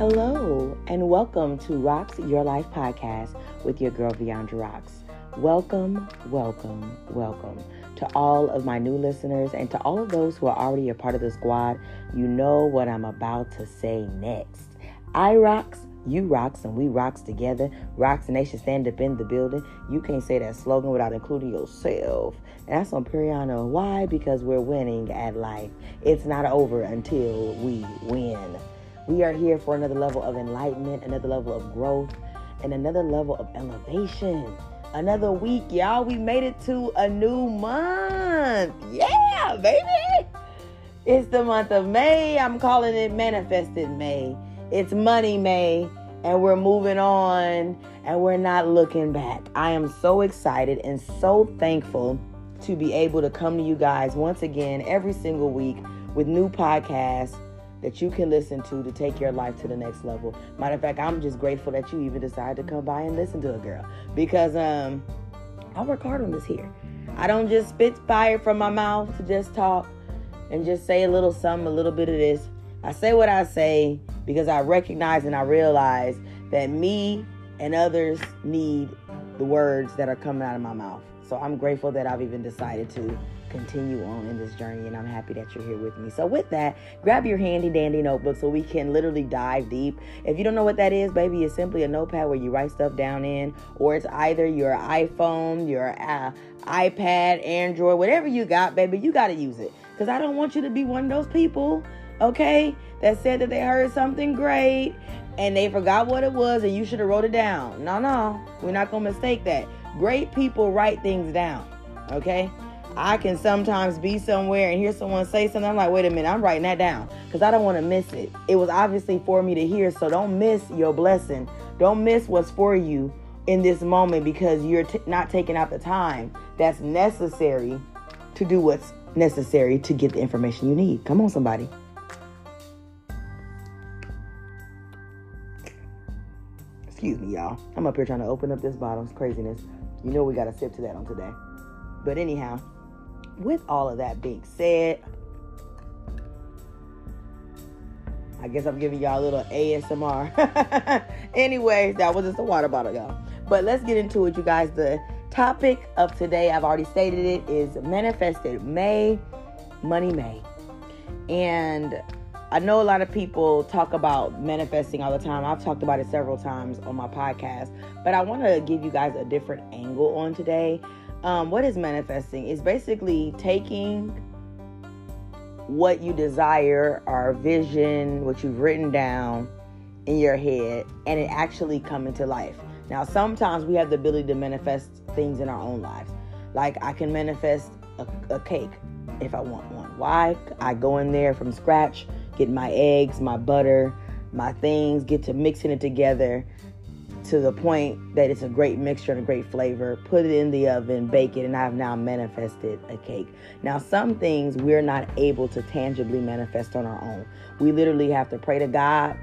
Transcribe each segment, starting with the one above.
Hello, and welcome to Rocks Your Life podcast with your girl Viandra Rocks. Welcome, welcome, welcome to all of my new listeners and to all of those who are already a part of the squad. You know what I'm about to say next. I rocks, you rocks, and we rocks together. Rocks Nation stand up in the building. You can't say that slogan without including yourself. And that's on Periano. Why? Because we're winning at life. It's not over until we win. We are here for another level of enlightenment, another level of growth, and another level of elevation. Another week, y'all. We made it to a new month. Yeah, baby. It's the month of May. I'm calling it Manifested May. It's Money May, and we're moving on and we're not looking back. I am so excited and so thankful to be able to come to you guys once again every single week with new podcasts that you can listen to to take your life to the next level. Matter of fact, I'm just grateful that you even decided to come by and listen to a girl because um, I work hard on this here. I don't just spit fire from my mouth to just talk and just say a little something, a little bit of this. I say what I say because I recognize and I realize that me and others need the words that are coming out of my mouth. So I'm grateful that I've even decided to continue on in this journey, and I'm happy that you're here with me. So, with that, grab your handy dandy notebook so we can literally dive deep. If you don't know what that is, baby, it's simply a notepad where you write stuff down in, or it's either your iPhone, your uh, iPad, Android, whatever you got, baby, you got to use it. Because I don't want you to be one of those people, okay, that said that they heard something great and they forgot what it was and you should have wrote it down. No, no, we're not going to mistake that. Great people write things down, okay? I can sometimes be somewhere and hear someone say something. I'm like, wait a minute, I'm writing that down because I don't want to miss it. It was obviously for me to hear, so don't miss your blessing. Don't miss what's for you in this moment because you're t- not taking out the time that's necessary to do what's necessary to get the information you need. Come on, somebody. Excuse me, y'all. I'm up here trying to open up this bottle. It's craziness. You know we got to sip to that on today. But anyhow, with all of that being said, I guess I'm giving y'all a little ASMR. Anyways, that was just a water bottle, y'all. But let's get into it, you guys. The topic of today, I've already stated it, is manifested May, money May. And I know a lot of people talk about manifesting all the time. I've talked about it several times on my podcast, but I want to give you guys a different angle on today um, what is manifesting? Is basically taking what you desire or vision, what you've written down in your head, and it actually coming to life. Now, sometimes we have the ability to manifest things in our own lives. Like I can manifest a, a cake if I want one. Why? I go in there from scratch, get my eggs, my butter, my things, get to mixing it together to the point that it's a great mixture and a great flavor. Put it in the oven, bake it, and I've now manifested a cake. Now, some things we're not able to tangibly manifest on our own. We literally have to pray to God,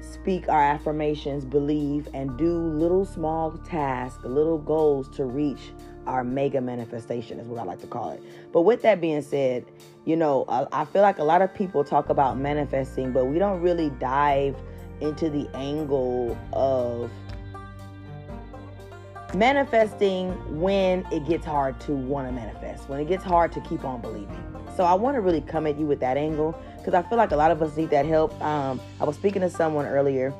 speak our affirmations, believe, and do little small tasks, little goals to reach our mega manifestation, is what I like to call it. But with that being said, you know, I, feel like a lot of people talk about manifesting, but we don't really dive into the angle of manifesting when it gets hard to want to manifest, when it gets hard to keep on believing. So I want to really come at you with that angle because I feel like a lot of us need that help. Um, I was speaking to someone earlier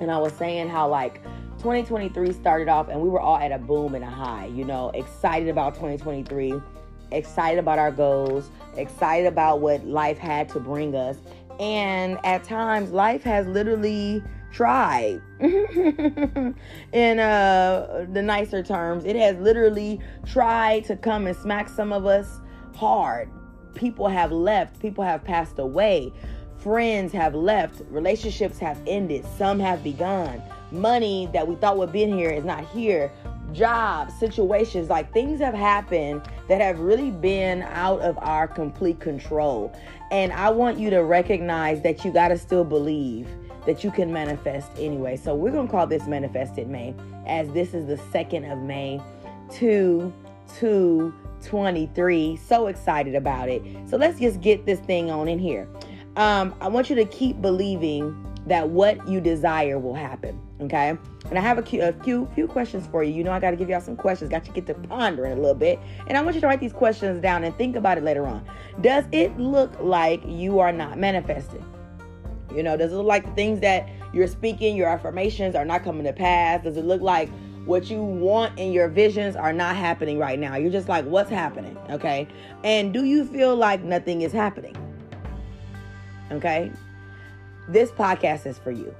and I was saying how like 2023 started off and we were all at a boom and a high, you know, excited about 2023, excited about our goals, excited about what life had to bring us. And at times, life has literally tried. In uh, the nicer terms, it has literally tried to come and smack some of us hard. People have left, people have passed away, friends have left, relationships have ended, some have begun. Money that we thought would be in here is not here jobs, situations, like things have happened that have really been out of our complete control. And I want you to recognize that you got to still believe that you can manifest anyway. So we're going to call this Manifested May, as this is the 2nd of May to 2 23. So excited about it. So let's just get this thing on in here. um, I want you to keep believing that what you desire will happen. Okay. And I have a few, a few, few questions for you. You know, I got to give y'all some questions. Got you get to pondering a little bit. And I want you to write these questions down and think about it later on. Does it look like you are not manifesting? You know, does it look like the things that you're speaking, your affirmations are not coming to pass? Does it look like what you want in your visions are not happening right now? You're just like, what's happening? Okay. And do you feel like nothing is happening? Okay. This podcast is for you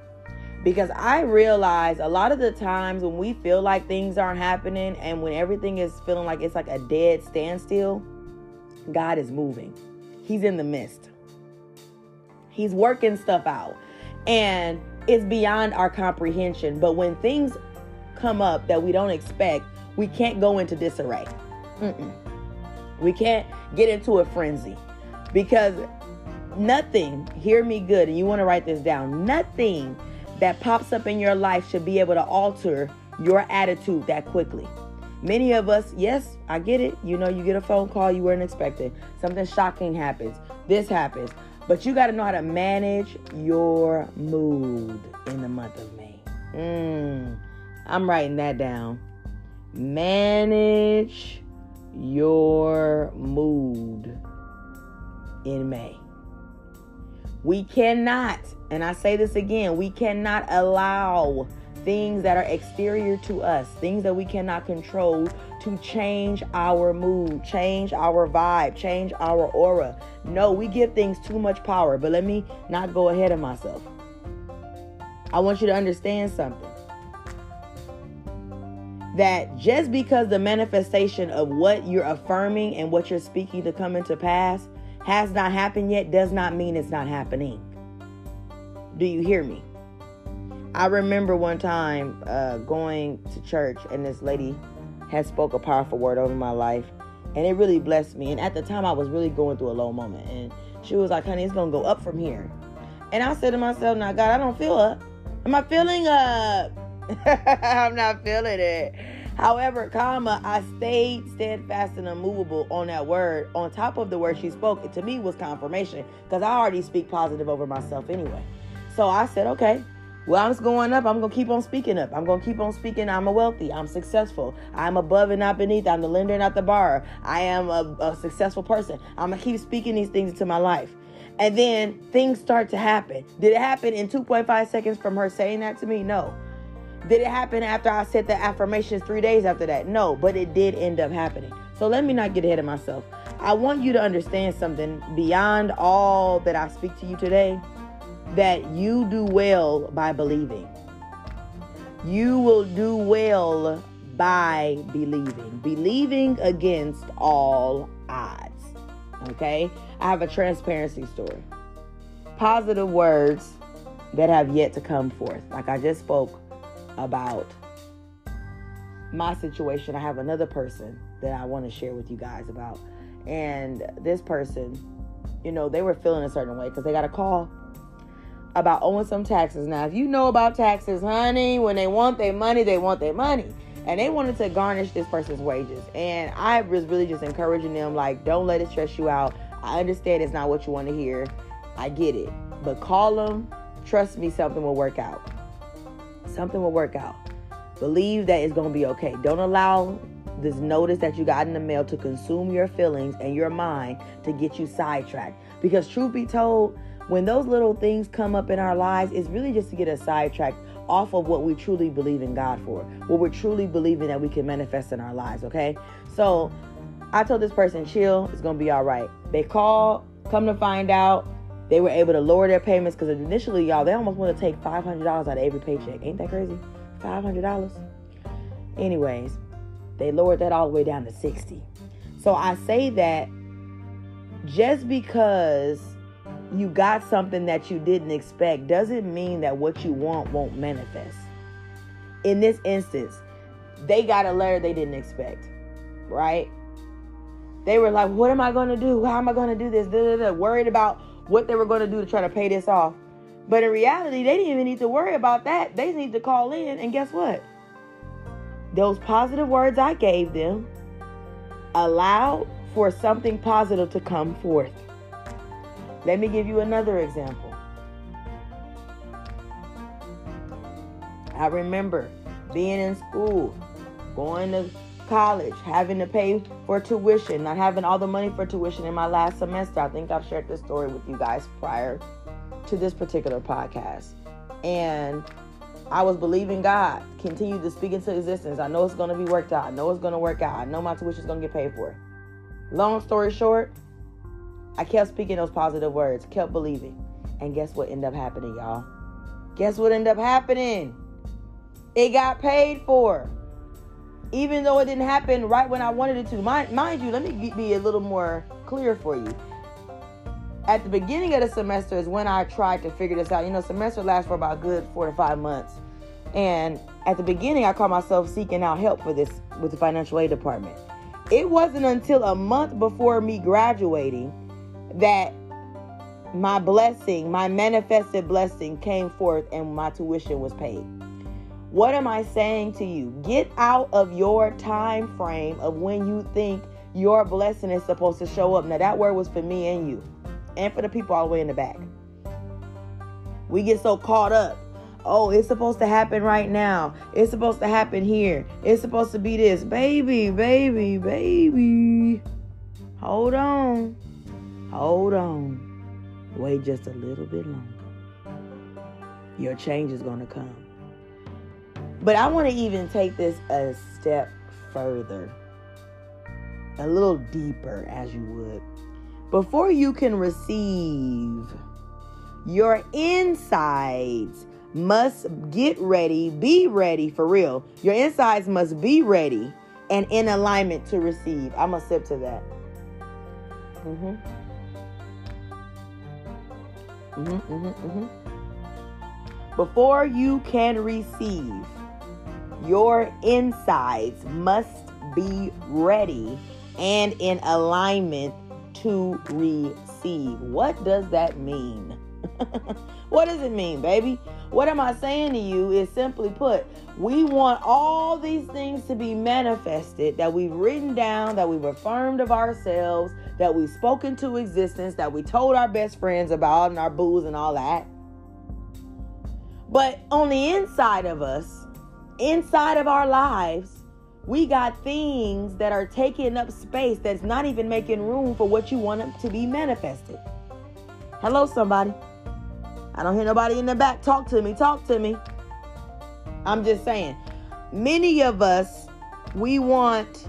because I realize a lot of the times when we feel like things aren't happening and when everything is feeling like it's like a dead standstill, God is moving. He's in the midst. He's working stuff out. And it's beyond our comprehension. But when things come up that we don't expect, we can't go into disarray. Mm-mm. We can't get into a frenzy because nothing, hear me good, and you want to write this down, nothing that pops up in your life should be able to alter your attitude that quickly. Many of us, yes, I get it. You know, you get a phone call you weren't expecting, something shocking happens, this happens, but you got to know how to manage your mood in the month of May. Mm, I'm writing that down. Manage your mood in May. We cannot, and I say this again, we cannot allow things that are exterior to us, things that we cannot control, to change our mood, change our vibe, change our aura. No, we give things too much power, but let me not go ahead of myself. I want you to understand something. That just because the manifestation of what you're affirming and what you're speaking to come into pass has not happened yet does not mean it's not happening. Do you hear me? I remember one time uh, going to church and this lady had spoke a powerful word over my life and it really blessed me. And at the time I was really going through a low moment and she was like, honey, it's gonna go up from here. And I said to myself, now God, I don't feel up. Am I feeling up? I'm not feeling it. However, comma, I stayed steadfast and unmovable on that word. On top of the word she spoke, it to me was confirmation because I already speak positive over myself anyway. So I said, okay, well, I'm going up. I'm going to keep on speaking up. I'm going to keep on speaking. I'm a wealthy. I'm successful. I'm above and not beneath. I'm the lender not the borrower. I am a, a successful person. I'm going to keep speaking these things into my life. And then things start to happen. Did it happen in 2.5 seconds from her saying that to me? No. Did it happen after I said the affirmations three days after that? No, but it did end up happening. So let me not get ahead of myself. I want you to understand something beyond all that I speak to you today that you do well by believing. You will do well by believing. Believing against all odds. Okay? I have a transparency story. Positive words that have yet to come forth. Like I just spoke about my situation, I have another person that I want to share with you guys about. And this person, you know, they were feeling a certain way because they got a call about owing some taxes. Now, if you know about taxes, honey, when they want their money, they want their money. And they wanted to garnish this person's wages. And I was really just encouraging them, like, don't let it stress you out. I understand it's not what you want to hear. I get it. But call them. Trust me, something will work out something will work out. Believe that it's going to be okay. Don't allow this notice that you got in the mail to consume your feelings and your mind to get you sidetracked. Because, truth be told, when those little things come up in our lives, it's really just to get us sidetracked off of what we truly believe in God for, what we're truly believing that we can manifest in our lives, okay? So, I told this person, chill, it's gonna be all right. They call, come to find out, they were able to lower their payments because initially, y'all, they almost want to take $500 out of every paycheck. Ain't that crazy? $500. Anyways, they lowered that all the way down to 60. So I say that just because you got something that you didn't expect doesn't mean that what you want won't manifest. In this instance, they got a letter they didn't expect, right? They were like, What am I going to do? How am I going to do this? Da, da, da. Worried about what they were going to do to try to pay this off. But in reality, they didn't even need to worry about that. They need to call in, and guess what? Those positive words I gave them allowed for something positive to come forth. Let me give you another example. I remember being in school, going to college, having to pay for tuition, not having all the money for tuition in my last semester. I think I've shared this story with you guys prior to this particular podcast. And I was believing God, continue to speak into existence. I know it's going to be worked out. I know it's going to work out. I know my tuition is going to get paid for. Long story short, I kept speaking those positive words, kept believing. And guess what ended up happening, y'all? Guess what ended up happening? It got paid for. Even though it didn't happen right when I wanted it to. Mind, mind you, let me be a little more clear for you. At the beginning of the semester is when I tried to figure this out. You know, semester lasts for about good four to five months. And at the beginning, I caught myself seeking out help for this with the financial aid department. It wasn't until a month before me graduating that my blessing, my manifested blessing came forth and my tuition was paid. What am I saying to you? Get out of your time frame of when you think your blessing is supposed to show up. Now, that word was for me and you, and for the people all the way in the back. We get so caught up. Oh, it's supposed to happen right now. It's supposed to happen here. It's supposed to be this. Baby, baby, baby. Hold on. Hold on. Wait just a little bit longer. Your change is going to come. But I want to even take this a step further, a little deeper, as you would. Before you can receive, your insides must get ready, be ready for real. Your insides must be ready and in alignment to receive. I'm to sip to that. Mm-hmm. Mm-hmm, mm-hmm, mm-hmm. Before you can receive, your insides must be ready and in alignment to receive. What does that mean? what does it mean, baby? What am I saying to you is simply put, we want all these things to be manifested that we've written down, that we've affirmed of ourselves, that we've spoken to existence, that we told our best friends about and our booze and all that. But on the inside of us, inside of our lives, we got things that are taking up space that's not even making room for what you want to be manifested. Hello, somebody. I don't hear nobody in the back. Talk to me. Talk to me. I'm just saying. Many of us, we want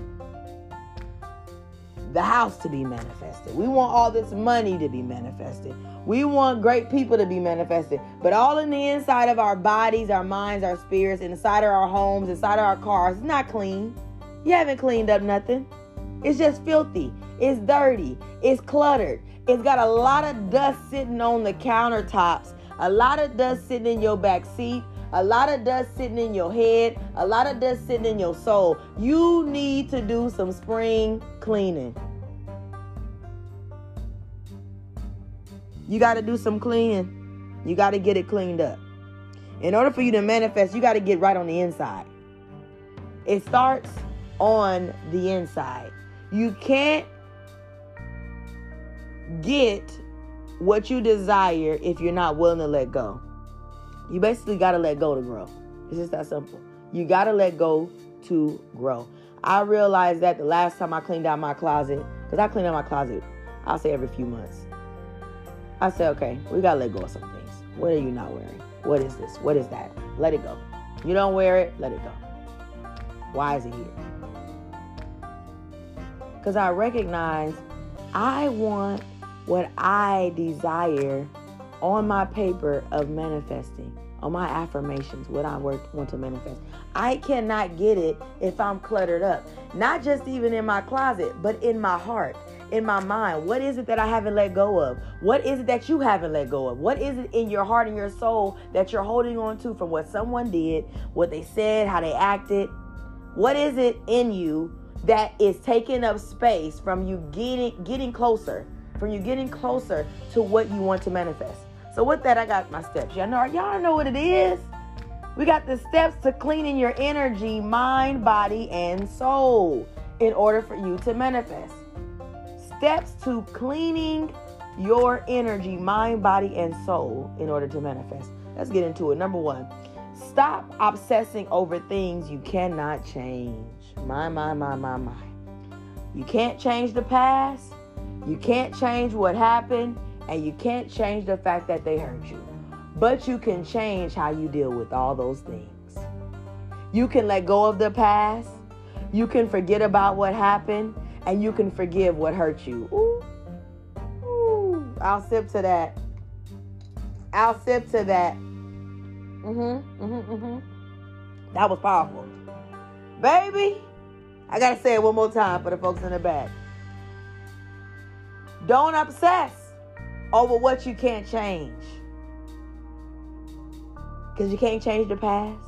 the house to be manifested. We want all this money to be manifested. We want great people to be manifested. But all in the inside of our bodies, our minds, our spirits, inside of our homes, inside of our cars, it's not clean. You haven't cleaned up nothing. It's just filthy. It's dirty. It's cluttered. It's got a lot of dust sitting on the countertops, a lot of dust sitting in your back seat, a lot of dust sitting in your head, a lot of dust sitting in your soul. You need to do some spring cleaning. You got to do some cleaning. You got to get it cleaned up. In order for you to manifest, you got to get right on the inside. It starts on the inside. You can't get what you desire if you're not willing to let go. You basically got to let go to grow. It's just that simple. You got to let go to grow. I realized that the last time I cleaned out my closet, because I clean out my closet, I'll say every few months. I said, okay, we got to let go of some things. What are you not wearing? What is this? What is that? Let it go. You don't wear it, let it go. Why is it here? Because I recognize I want what I desire on my paper of manifesting, on my affirmations, what I work, want to manifest. I cannot get it if I'm cluttered up. Not just even in my closet, but in my heart, in my mind. What is it that I haven't let go of? What is it that you haven't let go of? What is it in your heart and your soul that you're holding on to from what someone did, what they said, how they acted? What is it in you that is taking up space from you getting getting closer, from you getting closer to what you want to manifest? So with that, I got my steps. Y'all know, y'all know what it is. We got the steps to cleaning your energy, mind, body, and soul in order for you to manifest. Steps to cleaning your energy, mind, body, and soul in order to manifest. Let's get into it. Number one, stop obsessing over things you cannot change. My, my, my, my, my. You can't change the past. You can't change what happened. And you can't change the fact that they hurt you. But you can change how you deal with all those things. You can let go of the past. You can forget about what happened. And you can forgive what hurt you. Ooh. Ooh. I'll sip to that. I'll sip to that. Mm-hmm. Mm-hmm. Mm-hmm. That was powerful. Baby, I gotta say it one more time for the folks in the back. Don't obsess over what you can't change. Because you can't change the past.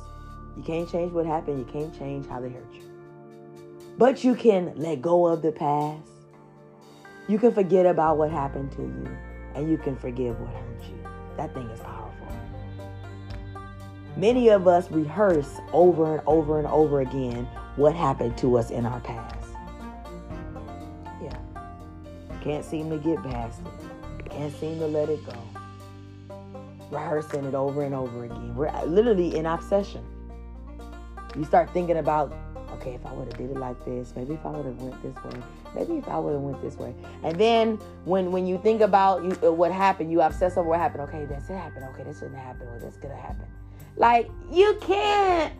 You can't change what happened. You can't change how they hurt you. But you can let go of the past. You can forget about what happened to you. And you can forgive what hurt you. That thing is powerful. Many of us rehearse over and over and over again what happened to us in our past. Yeah. Can't seem to get past it. Can't seem to let it go. Rehearsing it over and over again. We're literally in obsession. You start thinking about, okay, if I would have did it like this, maybe if I would have went this way, maybe if I would have went this way. And then when when you think about you, uh, what happened, you obsess over what happened. Okay, this did happen. Okay, this shouldn't happen. Or this could have happened. Like you can't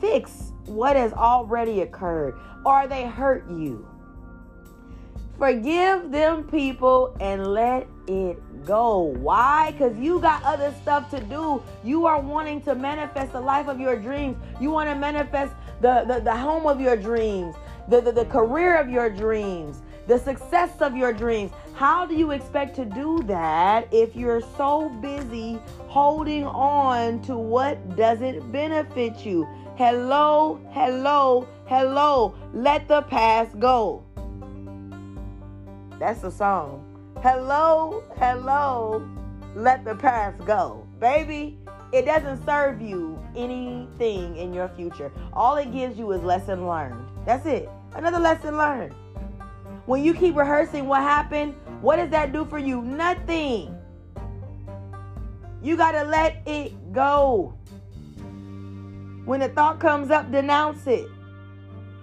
fix what has already occurred or they hurt you. Forgive them people and let it go. Why? Because you got other stuff to do. You are wanting to manifest the life of your dreams. You want to manifest the, the, the home of your dreams, the, the, the career of your dreams, the success of your dreams. How do you expect to do that if you're so busy holding on to what doesn't benefit you? Hello, hello, hello. Let the past go. That's the song. Hello, hello. Let the past go. Baby, it doesn't serve you anything in your future. All it gives you is lesson learned. That's it. Another lesson learned. When you keep rehearsing what happened, what does that do for you? Nothing. You got to let it go. When a thought comes up, denounce it.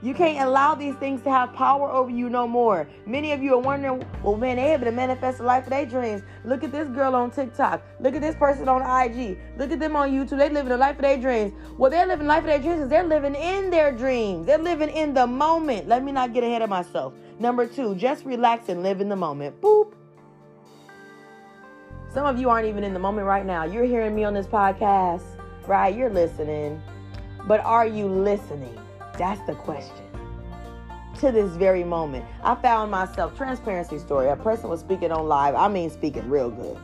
You can't allow these things to have power over you no more. Many of you are wondering, well, man, they able to manifest the life of their dreams. Look at this girl on TikTok. Look at this person on IG. Look at them on YouTube. They living the life of their dreams. Well, they're living the life of their dreams they're living in their dreams. They're living in the moment. Let me not get ahead of myself. Number two, just relax and live in the moment. Boop. Some of you aren't even in the moment right now. You're hearing me on this podcast, right? You're listening. But are you listening? That's the question. To this very moment, I found myself transparency story. A person was speaking on live. I mean, speaking real good,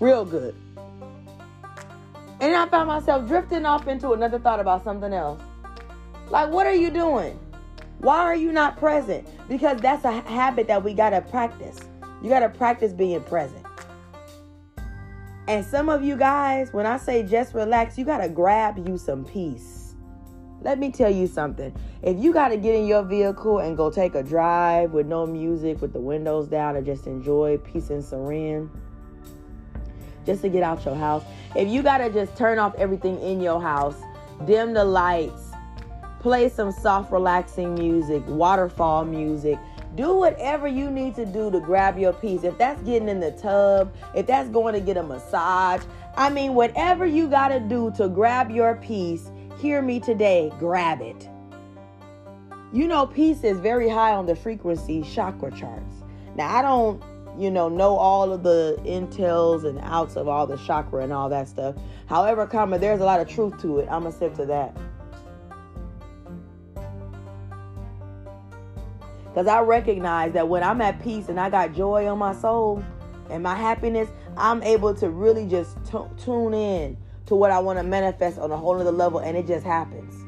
real good. And I found myself drifting off into another thought about something else. Like, what are you doing? Why are you not present? Because that's a habit that we got to practice. You got to practice being present. And some of you guys, when I say just relax, you got to grab you some peace. Let me tell you something. If you got to get in your vehicle and go take a drive with no music, with the windows down, and just enjoy peace and serene, just to get out your house, if you got to just turn off everything in your house, dim the lights, play some soft, relaxing music, waterfall music, do whatever you need to do to grab your peace. If that's getting in the tub, if that's going to get a massage, I mean, whatever you got to do to grab your peace, hear me today, grab it. You know, peace is very high on the frequency chakra charts. Now, I don't, you know, know all of the intels and outs of all the chakra and all that stuff. However, comma, there's a lot of truth to it. I'm going to sip to that. Because I recognize that when I'm at peace and I got joy on my soul and my happiness, I'm able to really just t- tune in to what I want to manifest on a whole other level, and it just happens.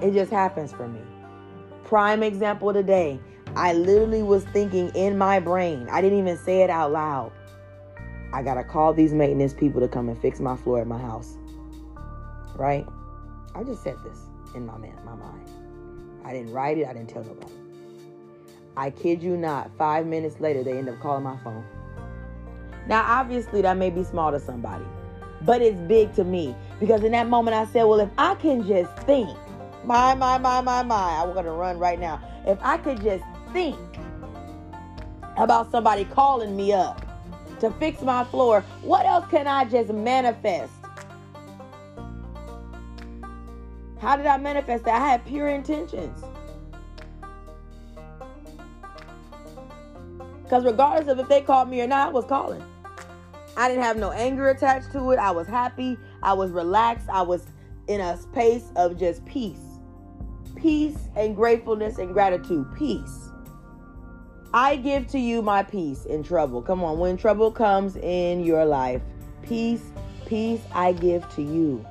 It just happens for me. Prime example today. I literally was thinking in my brain. I didn't even say it out loud. I gotta call these maintenance people to come and fix my floor at my house. Right? I just said this in my man, my mind. I didn't write it, I didn't tell nobody. I kid you not, five minutes later, they end up calling my phone. Now, obviously, that may be small to somebody, but it's big to me because in that moment I said, well, if I can just think, my, my, my, my, my, I'm going to run right now. If I could just think about somebody calling me up to fix my floor, what else can I just manifest? How did I manifest that? I had pure intentions. Because regardless of if they called me or not, I was calling. I didn't have no anger attached to it. I was happy. I was relaxed. I was in a space of just peace. Peace and gratefulness and gratitude. Peace. I give to you my peace in trouble. Come on, when trouble comes in your life, peace, peace I give to you.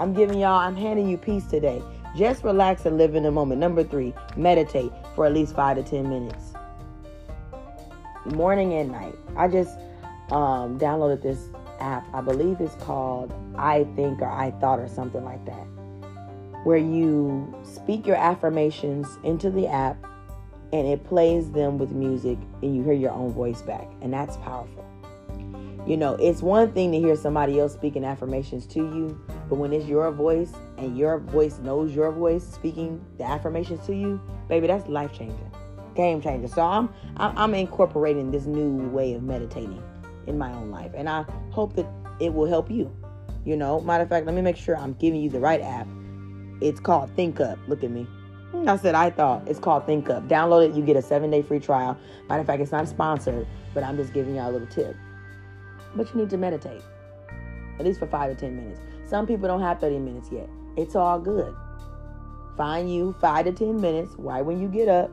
I'm giving y'all, I'm handing you peace today. Just relax and live in the moment. Number three, meditate for at least five to 10 minutes. Morning and night. I just um, downloaded this app. I believe it's called I Think or I Thought or something like that, where you speak your affirmations into the app and it plays them with music and you hear your own voice back. And that's powerful. You know, it's one thing to hear somebody else speaking affirmations to you, but when it's your voice and your voice knows your voice speaking the affirmations to you, baby, that's life changing, game changer. So I'm, I'm incorporating this new way of meditating in my own life, and I hope that it will help you. You know, matter of fact, let me make sure I'm giving you the right app. It's called Think Up. Look at me. I said I thought it's called Think Up. Download it, you get a seven day free trial. Matter of fact, it's not sponsored, but I'm just giving y'all a little tip. But you need to meditate, at least for five to 10 minutes. Some people don't have 30 minutes yet. It's all good. Find you five to 10 minutes right when you get up,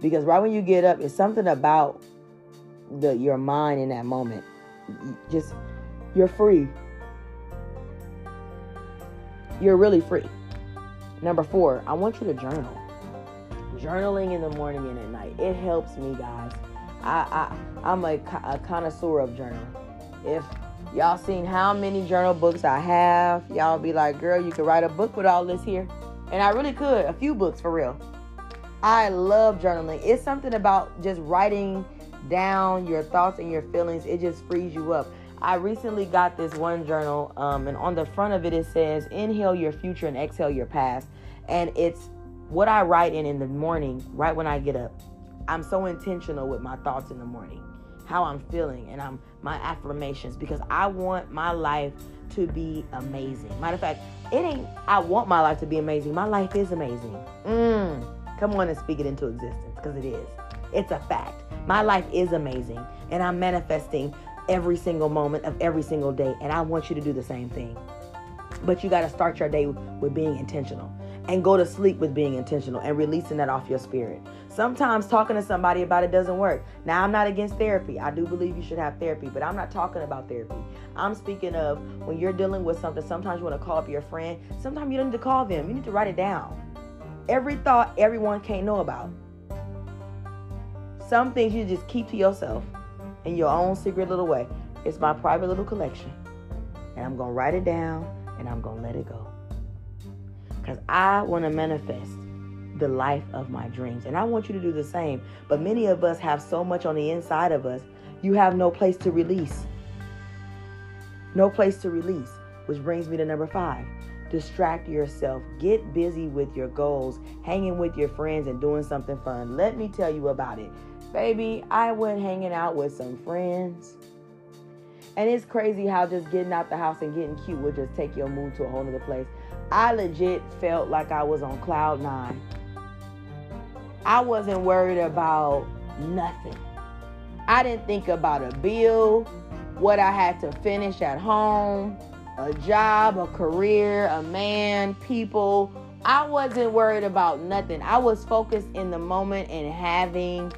because right when you get up, it's something about the your mind in that moment. Just you're free. You're really free. Number four, I want you to journal. Journaling in the morning and at night. It helps me, guys. I, I I'm a, a connoisseur of journaling. If y'all seen how many journal books I have, y'all be like, girl, you could write a book with all this here. And I really could, a few books for real. I love journaling. It's something about just writing down your thoughts and your feelings. It just frees you up. I recently got this one journal, um, and on the front of it, it says, Inhale your future and exhale your past. And it's what I write in in the morning, right when I get up. I'm so intentional with my thoughts in the morning, how I'm feeling, and I'm my affirmations because I want my life to be amazing. Matter of fact, it ain't I want my life to be amazing. My life is amazing. Mm, come on and speak it into existence because it is. It's a fact. My life is amazing, and I'm manifesting every single moment of every single day. And I want you to do the same thing. But you got to start your day with being intentional and go to sleep with being intentional and releasing that off your spirit. Sometimes talking to somebody about it doesn't work. Now, I'm not against therapy. I do believe you should have therapy, but I'm not talking about therapy. I'm speaking of when you're dealing with something, sometimes you want to call up your friend. Sometimes you don't need to call them, you need to write it down. Every thought everyone can't know about. Some things you just keep to yourself in your own secret little way. It's my private little collection. And I'm going to write it down and I'm going to let it go. Because I want to manifest the life of my dreams. And I want you to do the same. But many of us have so much on the inside of us, you have no place to release. No place to release. Which brings me to number five distract yourself. Get busy with your goals, hanging with your friends, and doing something fun. Let me tell you about it. Baby, I went hanging out with some friends. And it's crazy how just getting out the house and getting cute will just take your mood to a whole other place. I legit felt like I was on cloud nine. I wasn't worried about nothing. I didn't think about a bill, what I had to finish at home, a job, a career, a man, people. I wasn't worried about nothing. I was focused in the moment and having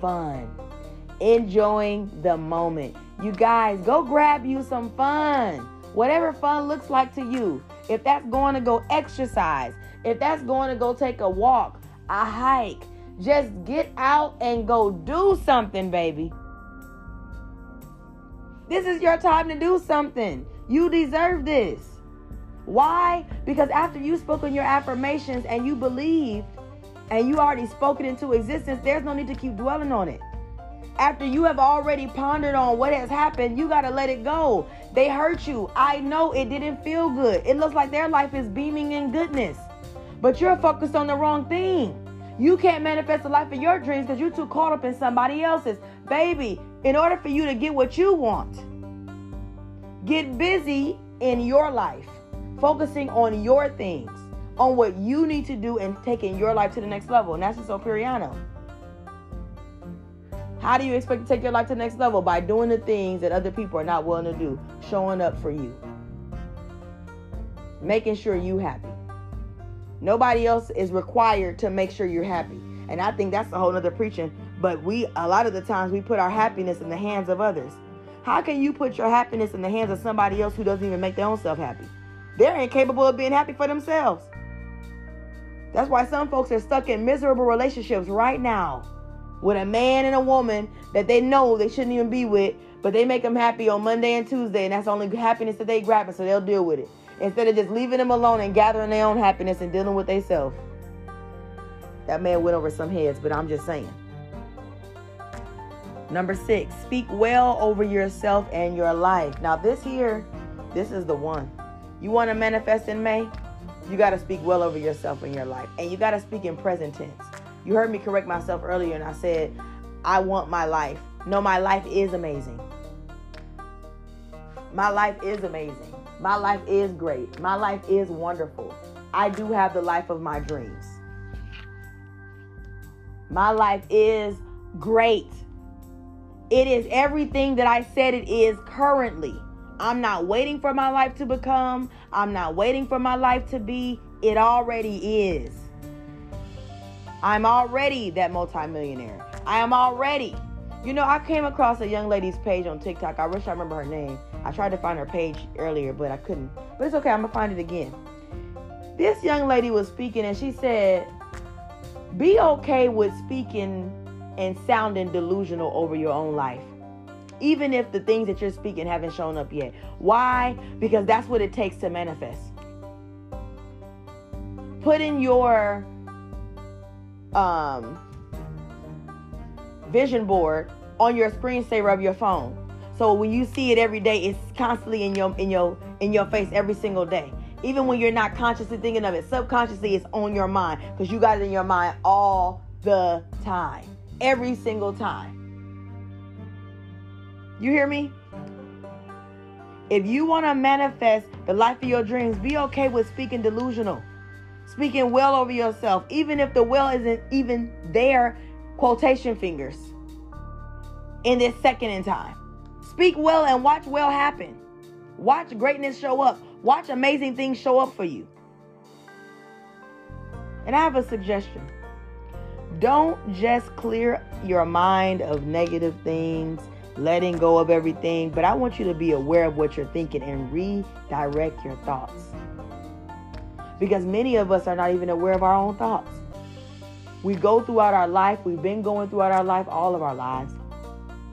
fun, enjoying the moment. You guys, go grab you some fun. Whatever fun looks like to you. If that's going to go exercise, if that's going to go take a walk, a hike, just get out and go do something, baby. This is your time to do something. You deserve this. Why? Because after you spoke on your affirmations and you believed and you already spoke it into existence, there's no need to keep dwelling on it. After you have already pondered on what has happened, you got to let it go. They hurt you. I know it didn't feel good. It looks like their life is beaming in goodness, but you're focused on the wrong thing. You can't manifest the life of your dreams because you're too caught up in somebody else's. Baby, in order for you to get what you want, get busy in your life, focusing on your things, on what you need to do and taking your life to the next level. And that's just Operiano. How do you expect to take your life to the next level? By doing the things that other people are not willing to do, showing up for you, making sure you happy. Nobody else is required to make sure you're happy. And I think that's a whole nother preaching. But we, a lot of the times, we put our happiness in the hands of others. How can you put your happiness in the hands of somebody else who doesn't even make their own self happy? They're incapable of being happy for themselves. That's why some folks are stuck in miserable relationships right now with a man and a woman that they know they shouldn't even be with, but they make them happy on Monday and Tuesday, and that's the only happiness that they grab, so they'll deal with it instead of just leaving them alone and gathering their own happiness and dealing with themselves. That man went over some heads, but I'm just saying. Number six, speak well over yourself and your life. Now, this here, this is the one. You want to manifest in May? You got to speak well over yourself and your life. And you got to speak in present tense. You heard me correct myself earlier, and I said, I want my life. No, my life is amazing. My life is amazing. My life is great. My life is wonderful. I do have the life of my dreams. My life is great. It is everything that I said it is currently. I'm not waiting for my life to become. I'm not waiting for my life to be. It already is. I'm already that multimillionaire. I am already. You know, I came across a young lady's page on TikTok. I wish I remember her name. I tried to find her page earlier, but I couldn't. But it's okay, I'm gonna find it again. This young lady was speaking and she said, Be okay with speaking and sounding delusional over your own life. Even if the things that you're speaking haven't shown up yet. Why? Because that's what it takes to manifest. Putting your um, vision board on your screensaver of your phone so when you see it every day, it's constantly in your in your in your face every single day. Even when you're not consciously thinking of it, subconsciously it's on your mind because you got it in your mind all the time. Every single time. You hear me? If you want to manifest the life of your dreams, be okay with speaking delusional. Speaking well over yourself, even if the well isn't even there, quotation fingers in this second in time. Speak well and watch well happen. Watch greatness show up. Watch amazing things show up for you. And I have a suggestion. Don't just clear your mind of negative things, letting go of everything, but I want you to be aware of what you're thinking and redirect your thoughts. Because many of us are not even aware of our own thoughts. We go throughout our life, we've been going throughout our life, all of our lives,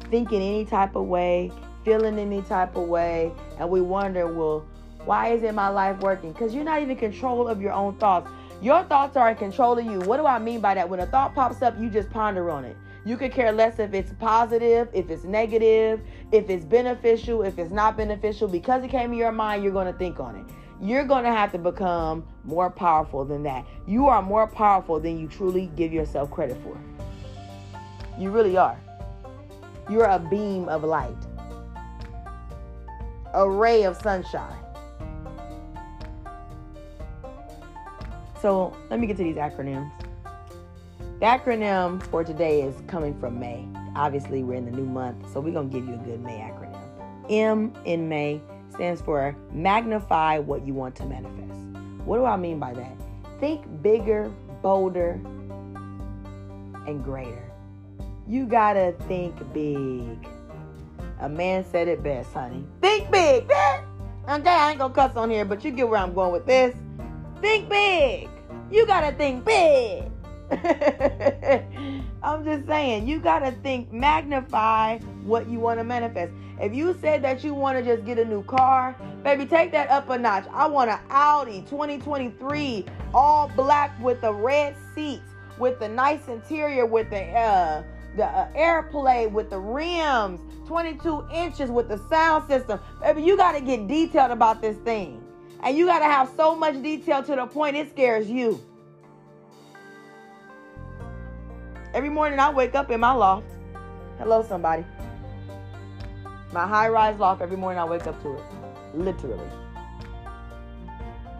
thinking any type of way, feeling any type of way, and we wonder, well, why isn't my life working? Because you're not even control of your own thoughts. Your thoughts are in control of you. What do I mean by that? When a thought pops up, you just ponder on it. You could care less if it's positive, if it's negative, if it's beneficial, if it's not beneficial. Because it came in your mind, you're going to think on it. You're going to have to become more powerful than that. You are more powerful than you truly give yourself credit for. You really are. You're a beam of light, a ray of sunshine. So let me get to these acronyms. The acronym for today is coming from May. Obviously, we're in the new month, so we're going to give you a good May acronym. M in May stands for magnify what you want to manifest. What do I mean by that? Think bigger, bolder, and greater. You gotta think big. A man said it best, honey. Think big. Okay, I ain't gonna cuss on here, but you get where I'm going with this. Think big. You gotta think big. I'm just saying, you gotta think, magnify what you want to manifest. If you said that you want to just get a new car, baby, take that up a notch. I want an Audi 2023, all black with the red seats with the nice interior, with the uh, the uh, airplay, with the rims, 22 inches with the sound system. Baby, you got to get detailed about this thing. And you got to have so much detail to the point it scares you. Every morning I wake up in my loft. Hello, somebody. My high rise loft, every morning I wake up to it. Literally.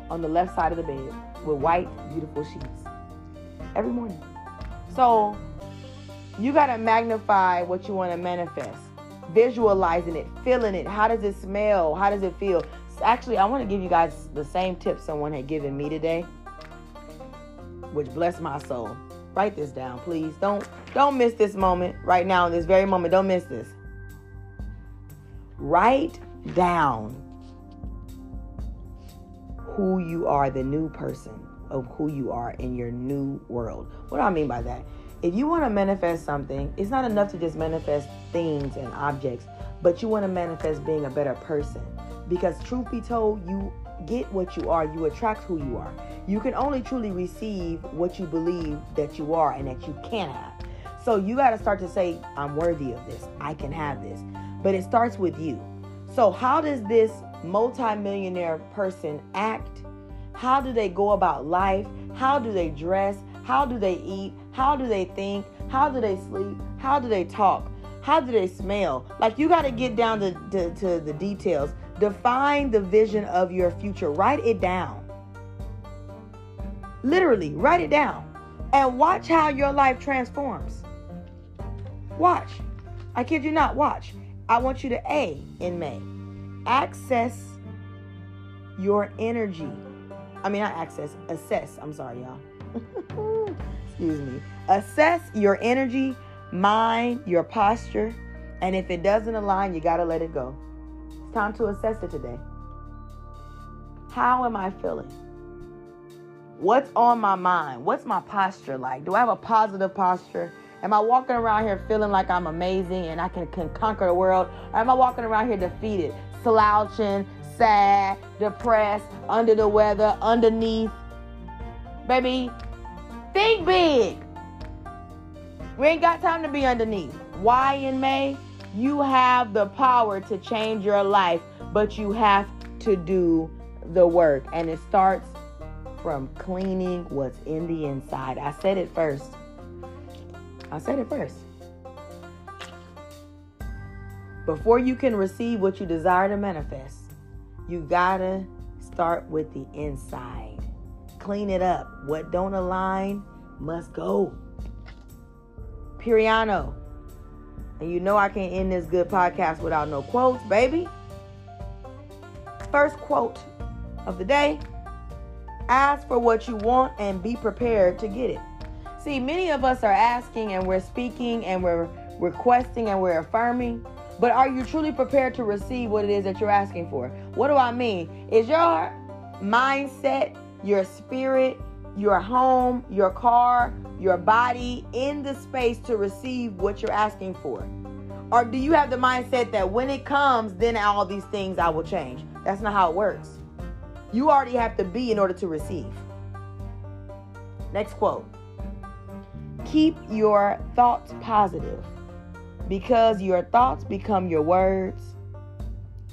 On the left side of the bed with white, beautiful sheets. Every morning. So you got to magnify what you want to manifest, visualizing it, feeling it. How does it smell? How does it feel? Actually, I want to give you guys the same tip someone had given me today, which blessed my soul. Write this down, please. Don't don't miss this moment right now in this very moment. Don't miss this. Write down who you are, the new person of who you are in your new world. What do I mean by that? If you want to manifest something, it's not enough to just manifest things and objects, but you want to manifest being a better person. Because truth be told, you get what you are, you attract who you are. You can only truly receive what you believe that you are and that you can have. So you got to start to say, I'm worthy of this. I can have this. But it starts with you. So, how does this multimillionaire person act? How do they go about life? How do they dress? How do they eat? How do they think? How do they sleep? How do they talk? How do they smell? Like you got to get down to, to, to the details. Define the vision of your future. Write it down. Literally, write it down. And watch how your life transforms. Watch. I kid you not, watch. I want you to A in May. Access your energy. I mean, not access, assess. I'm sorry, y'all. Excuse me. Assess your energy, mind, your posture, and if it doesn't align, you got to let it go. Time to assess it today. How am I feeling? What's on my mind? What's my posture like? Do I have a positive posture? Am I walking around here feeling like I'm amazing and I can, can conquer the world? Or am I walking around here defeated, slouching, sad, depressed, under the weather, underneath? Baby, think big. We ain't got time to be underneath. Why in May? You have the power to change your life, but you have to do the work. And it starts from cleaning what's in the inside. I said it first. I said it first. Before you can receive what you desire to manifest, you gotta start with the inside. Clean it up. What don't align must go. Piriano. And you know I can't end this good podcast without no quotes, baby. First quote of the day Ask for what you want and be prepared to get it. See, many of us are asking and we're speaking and we're requesting and we're affirming, but are you truly prepared to receive what it is that you're asking for? What do I mean? Is your mindset, your spirit, your home, your car, your body in the space to receive what you're asking for? Or do you have the mindset that when it comes, then all these things I will change? That's not how it works. You already have to be in order to receive. Next quote Keep your thoughts positive because your thoughts become your words.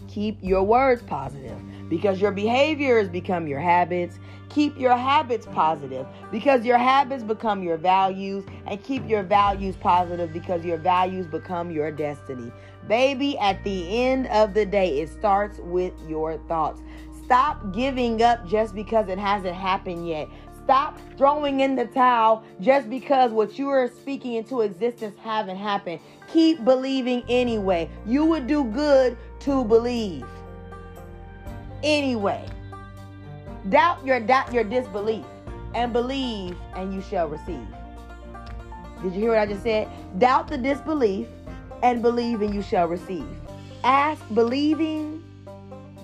Keep your words positive because your behaviors become your habits. Keep your habits positive because your habits become your values. And keep your values positive because your values become your destiny. Baby, at the end of the day, it starts with your thoughts. Stop giving up just because it hasn't happened yet. Stop throwing in the towel just because what you are speaking into existence haven't happened. Keep believing anyway. You would do good to believe. Anyway. Doubt your doubt your disbelief and believe and you shall receive. Did you hear what I just said? Doubt the disbelief and believe and you shall receive. Ask believing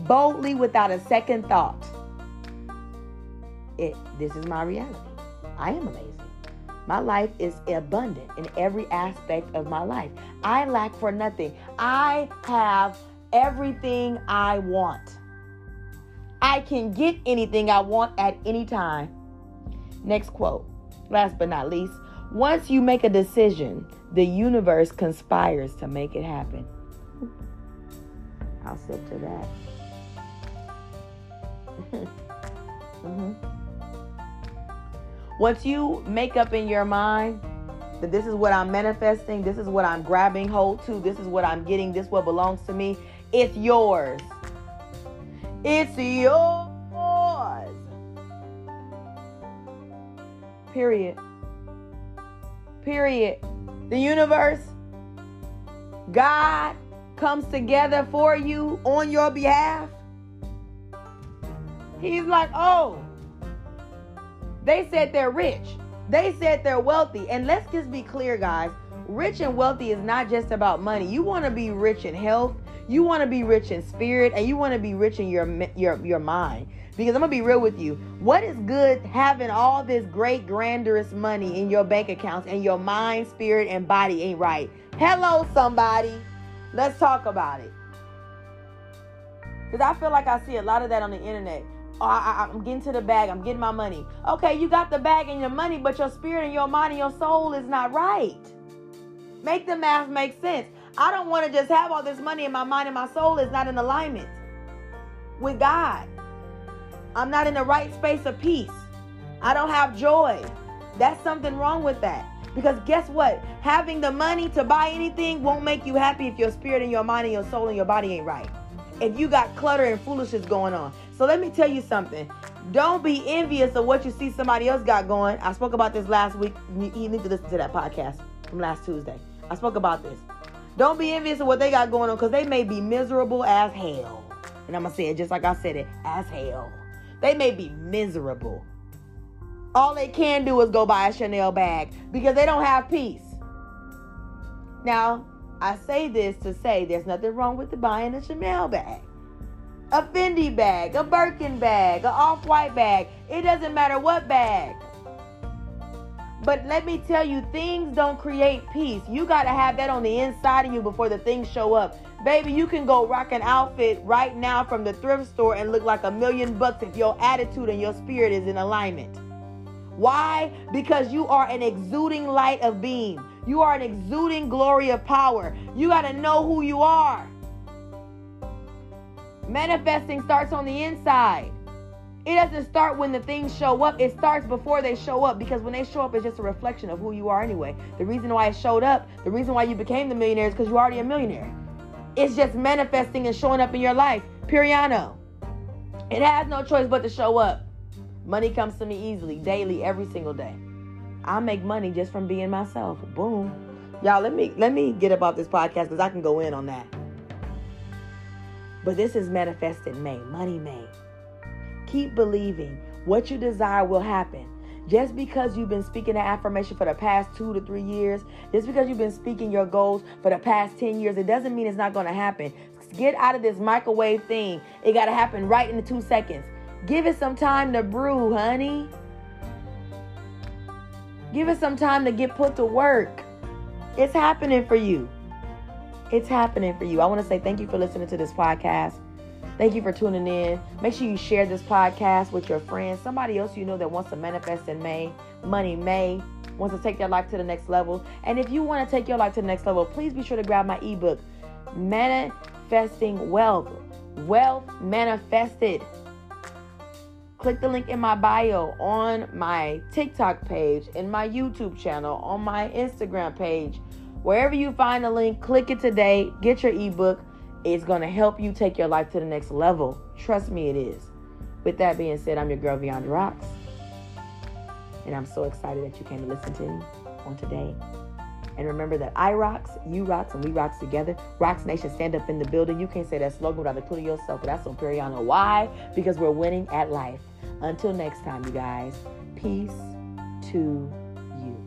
boldly without a second thought it this is my reality. I am amazing. My life is abundant in every aspect of my life. I lack for nothing. I have everything I want. I can get anything I want at any time. Next quote last but not least, once you make a decision, the universe conspires to make it happen. I'll sip to that. mm-hmm. Once you make up in your mind that this is what I'm manifesting, this is what I'm grabbing hold to, this is what I'm getting, this what belongs to me, it's yours. It's yours. Period. Period. The universe, God comes together for you on your behalf. He's like, oh, they said they're rich. They said they're wealthy. And let's just be clear, guys. Rich and wealthy is not just about money. You want to be rich in health, you want to be rich in spirit, and you want to be rich in your your your mind. Because I'm gonna be real with you. What is good having all this great grandiose money in your bank accounts and your mind, spirit, and body ain't right? Hello, somebody. Let's talk about it. Because I feel like I see a lot of that on the internet. Oh, I, am getting to the bag. I'm getting my money. Okay, you got the bag and your money, but your spirit and your mind and your soul is not right. Make the math make sense. I don't want to just have all this money in my mind and my soul is not in alignment with God. I'm not in the right space of peace. I don't have joy. That's something wrong with that. Because guess what? Having the money to buy anything won't make you happy if your spirit and your mind and your soul and your body ain't right. If you got clutter and foolishness going on. So let me tell you something. Don't be envious of what you see somebody else got going. I spoke about this last week. You need to listen to that podcast from last Tuesday. I spoke about this. Don't be envious of what they got going on because they may be miserable as hell. And I'm going to say it just like I said it as hell. They may be miserable. All they can do is go buy a Chanel bag because they don't have peace. Now, I say this to say there's nothing wrong with the buying a Chanel bag a Fendi bag, a Birkin bag, an off white bag. It doesn't matter what bag. But let me tell you, things don't create peace. You got to have that on the inside of you before the things show up. Baby, you can go rock an outfit right now from the thrift store and look like a million bucks if your attitude and your spirit is in alignment. Why? Because you are an exuding light of being. You are an exuding glory of power. You got to know who you are. Manifesting starts on the inside. It doesn't start when the things show up. It starts before they show up because when they show up, it's just a reflection of who you are anyway. The reason why it showed up, the reason why you became the millionaire is because you're already a millionaire. It's just manifesting and showing up in your life. Piriano. It has no choice but to show up. Money comes to me easily, daily, every single day. I make money just from being myself. Boom. Y'all, let me let me get about this podcast because I can go in on that. But this is manifested May, money May. Keep believing what you desire will happen. Just because you've been speaking the affirmation for the past two to three years, just because you've been speaking your goals for the past 10 years, it doesn't mean it's not going to happen. Get out of this microwave thing. It got to happen right in the two seconds. Give it some time to brew, honey. Give it some time to get put to work. It's happening for you. It's happening for you. I want to say thank you for listening to this podcast. Thank you for tuning in. Make sure you share this podcast with your friends, somebody else you know that wants to manifest in May, money May, wants to take their life to the next level. And if you want to take your life to the next level, please be sure to grab my ebook, Manifesting Wealth, Wealth Manifested. Click the link in my bio on my TikTok page, in my YouTube channel, on my Instagram page Wherever you find the link, click it today. Get your ebook. It's going to help you take your life to the next level. Trust me, it is. With that being said, I'm your girl, Beyond Rocks. And I'm so excited that you came to listen to me on today. And remember that I rocks, you rocks, and we rocks together. Rocks Nation, stand up in the building. You can't say that slogan without including yourself, but that's on Periana. Why? Because we're winning at life. Until next time, you guys, peace to you.